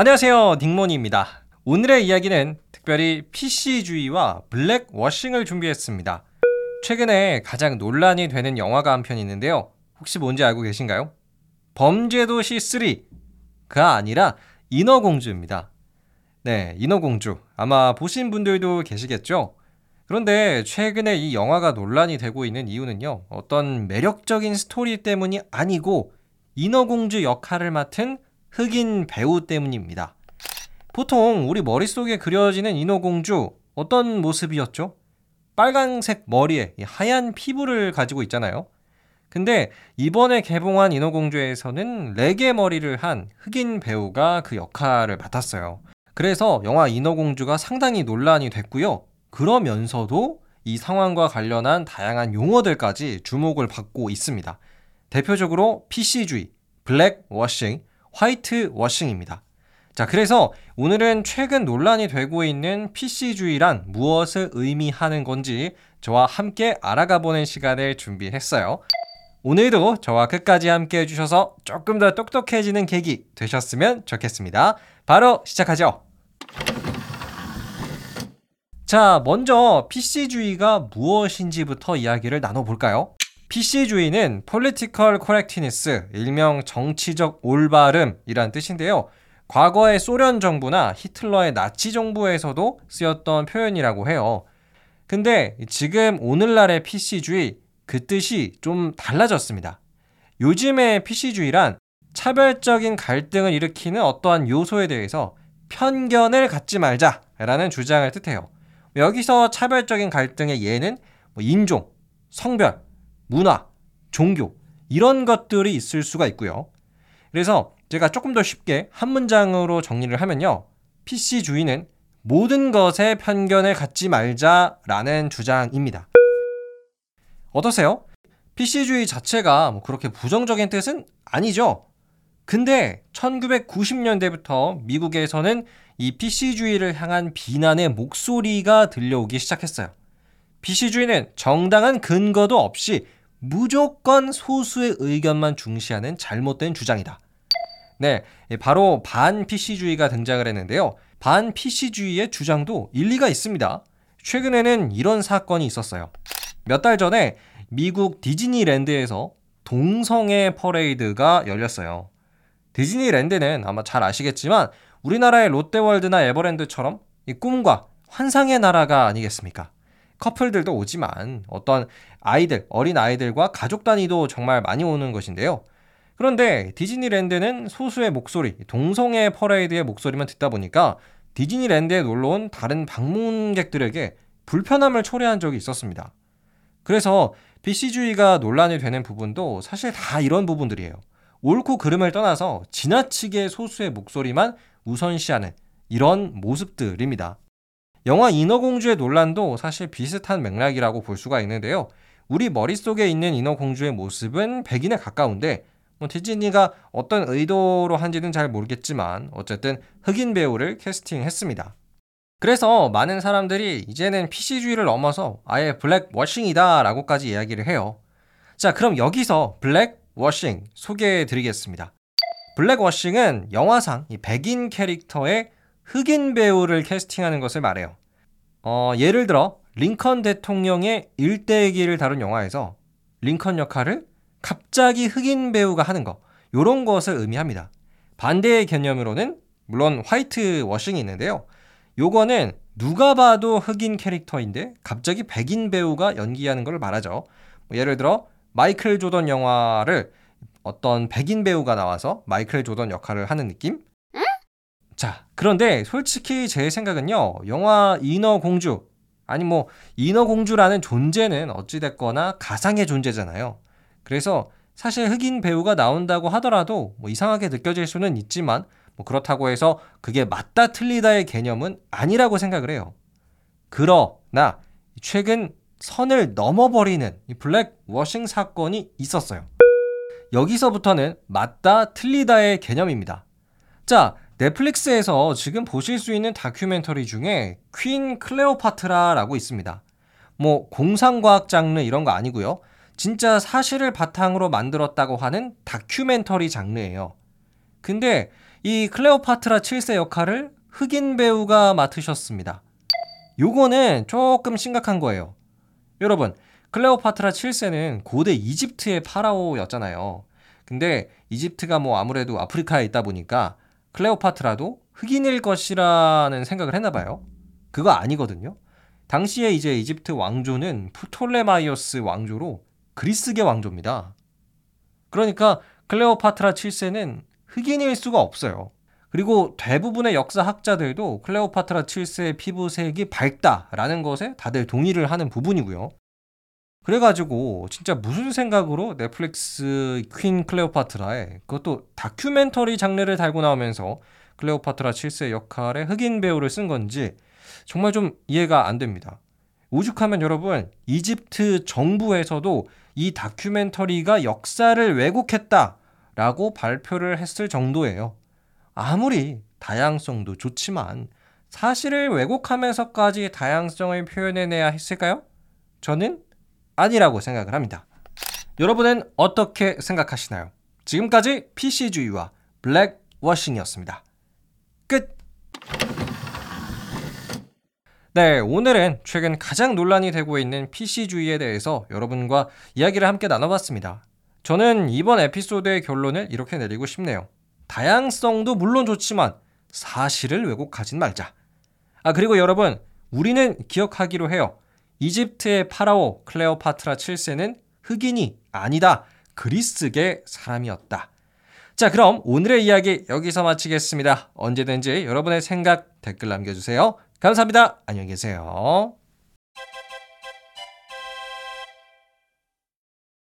안녕하세요. 닉모니입니다. 오늘의 이야기는 특별히 PC주의와 블랙워싱을 준비했습니다. 최근에 가장 논란이 되는 영화가 한 편 있는데요. 혹시 뭔지 알고 계신가요? 범죄도시 3가 아니라 인어공주입니다. 네, 인어공주. 아마 보신 분들도 계시겠죠? 그런데 최근에 이 영화가 논란이 되고 있는 이유는요. 어떤 매력적인 스토리 때문이 아니고 인어공주 역할을 맡은 흑인 배우 때문입니다. 보통 우리 머릿속에 그려지는 인어공주 어떤 모습이었죠? 빨간색 머리에 하얀 피부를 가지고 있잖아요. 근데 이번에 개봉한 인어공주에서는 레게 머리를 한 흑인 배우가 그 역할을 맡았어요. 그래서 영화 인어공주가 상당히 논란이 됐고요. 그러면서도 이 상황과 관련한 다양한 용어들까지 주목을 받고 있습니다. 대표적으로 PC주의, 블랙워싱, 화이트 워싱입니다. 자, 그래서 오늘은 최근 논란이 되고 있는 PC주의란 무엇을 의미하는 건지 저와 함께 알아가 보는 시간을 준비했어요. 오늘도 저와 끝까지 함께 해주셔서 조금 더 똑똑해지는 계기 되셨으면 좋겠습니다. 바로 시작하죠. 자, 먼저 PC주의가 무엇인지부터 이야기를 나눠볼까요? PC주의는 Political Correctness, 일명 정치적 올바름이란 뜻인데요. 과거의 소련 정부나 히틀러의 나치 정부에서도 쓰였던 표현이라고 해요. 근데 지금 오늘날의 PC주의, 그 뜻이 좀 달라졌습니다. 요즘의 PC주의란 차별적인 갈등을 일으키는 어떠한 요소에 대해서 편견을 갖지 말자라는 주장을 뜻해요. 여기서 차별적인 갈등의 예는 뭐 인종, 성별, 문화, 종교 이런 것들이 있을 수가 있고요. 그래서 제가 조금 더 쉽게 한 문장으로 정리를 하면요. PC주의는 모든 것에 편견을 갖지 말자라는 주장입니다. 어떠세요? PC주의 자체가 뭐 그렇게 부정적인 뜻은 아니죠. 근데 1990년대부터 미국에서는 이 PC주의를 향한 비난의 목소리가 들려오기 시작했어요. PC주의는 정당한 근거도 없이 무조건 소수의 의견만 중시하는 잘못된 주장이다. 네, 바로 반 PC주의가 등장을 했는데요. 반 PC주의의 주장도 일리가 있습니다. 최근에는 이런 사건이 있었어요. 몇 달 전에 미국 디즈니랜드에서 동성애 퍼레이드가 열렸어요. 디즈니랜드는 아마 잘 아시겠지만 우리나라의 롯데월드나 에버랜드처럼 이 꿈과 환상의 나라가 아니겠습니까? 커플들도 오지만 어떤 아이들, 어린 아이들과 가족 단위도 정말 많이 오는 것인데요. 그런데 디즈니랜드는 소수의 목소리, 동성애 퍼레이드의 목소리만 듣다 보니까 디즈니랜드에 놀러 온 다른 방문객들에게 불편함을 초래한 적이 있었습니다. 그래서 PC주의가 논란이 되는 부분도 사실 다 이런 부분들이에요. 옳고 그름을 떠나서 지나치게 소수의 목소리만 우선시하는 이런 모습들입니다. 영화 인어공주의 논란도 사실 비슷한 맥락이라고 볼 수가 있는데요. 우리 머릿속에 있는 인어공주의 모습은 백인에 가까운데 뭐 디즈니가 어떤 의도로 한지는 잘 모르겠지만 어쨌든 흑인 배우를 캐스팅했습니다. 그래서 많은 사람들이 이제는 PC주의를 넘어서 아예 black washing이다 라고까지 이야기를 해요. 자, 그럼 여기서 black washing 소개해 드리겠습니다. black washing은 영화상 백인 캐릭터의 흑인 배우를 캐스팅하는 것을 말해요. 어, 예를 들어 링컨 대통령의 일대기를 다룬 영화에서 링컨 역할을 갑자기 흑인 배우가 하는 거 이런 것을 의미합니다. 반대의 개념으로는 물론 white washing이 있는데요. 요거는 누가 봐도 흑인 캐릭터인데 갑자기 백인 배우가 연기하는 걸 말하죠. 뭐 예를 들어 마이클 조던 영화를 어떤 백인 배우가 나와서 마이클 조던 역할을 하는 느낌? 응? 자, 그런데 솔직히 제 생각은요. 영화 인어 공주 아니 뭐 인어 공주라는 존재는 어찌 됐거나 가상의 존재잖아요. 그래서 사실 흑인 배우가 나온다고 하더라도 뭐 이상하게 느껴질 수는 있지만 뭐 그렇다고 해서 그게 맞다 틀리다의 개념은 아니라고 생각을 해요. 그러나 최근 선을 넘어버리는 이 black washing 사건이 있었어요. 여기서부터는 맞다 틀리다의 개념입니다. 자, 넷플릭스에서 지금 보실 수 있는 다큐멘터리 중에 퀸 클레오파트라라고 있습니다. 뭐 공상과학 장르 이런 거 아니고요. 진짜 사실을 바탕으로 만들었다고 하는 다큐멘터리 장르예요. 근데 이 클레오파트라 7세 역할을 흑인 배우가 맡으셨습니다. 요거는 조금 심각한 거예요. 여러분, 클레오파트라 7세는 고대 이집트의 파라오였잖아요. 근데 이집트가 뭐 아무래도 아프리카에 있다 보니까 클레오파트라도 흑인일 것이라는 생각을 했나 봐요. 그거 아니거든요. 당시에 이제 이집트 왕조는 프톨레마이오스 왕조로 그리스계 왕조입니다. 그러니까 클레오파트라 7세는 흑인일 수가 없어요. 그리고 대부분의 역사학자들도 클레오파트라 7세의 피부색이 밝다라는 것에 다들 동의를 하는 부분이고요. 그래가지고 진짜 무슨 생각으로 넷플릭스 퀸 클레오파트라에 그것도 다큐멘터리 장르를 달고 나오면서 클레오파트라 7세 역할에 흑인 배우를 쓴 건지 정말 좀 이해가 안 됩니다. 오죽하면 여러분 이집트 정부에서도 이 다큐멘터리가 역사를 왜곡했다라고 발표를 했을 정도예요. 아무리 다양성도 좋지만 사실을 왜곡하면서까지 다양성을 표현해내야 했을까요? 저는 아니라고 생각을 합니다. 여러분은 어떻게 생각하시나요? 지금까지 PC주의와 블랙워싱이었습니다. 끝! 네, 오늘은 최근 가장 논란이 되고 있는 PC주의에 대해서 여러분과 이야기를 함께 나눠봤습니다. 저는 이번 에피소드의 결론을 이렇게 내리고 싶네요. 다양성도 물론 좋지만 사실을 왜곡하진 말자. 아, 그리고 여러분, 우리는 기억하기로 해요. 이집트의 파라오 클레오파트라 7세는 흑인이 아니다. 그리스계 사람이었다. 자, 그럼 오늘의 이야기 여기서 마치겠습니다. 언제든지 여러분의 생각 댓글 남겨주세요. 감사합니다. 안녕히 계세요.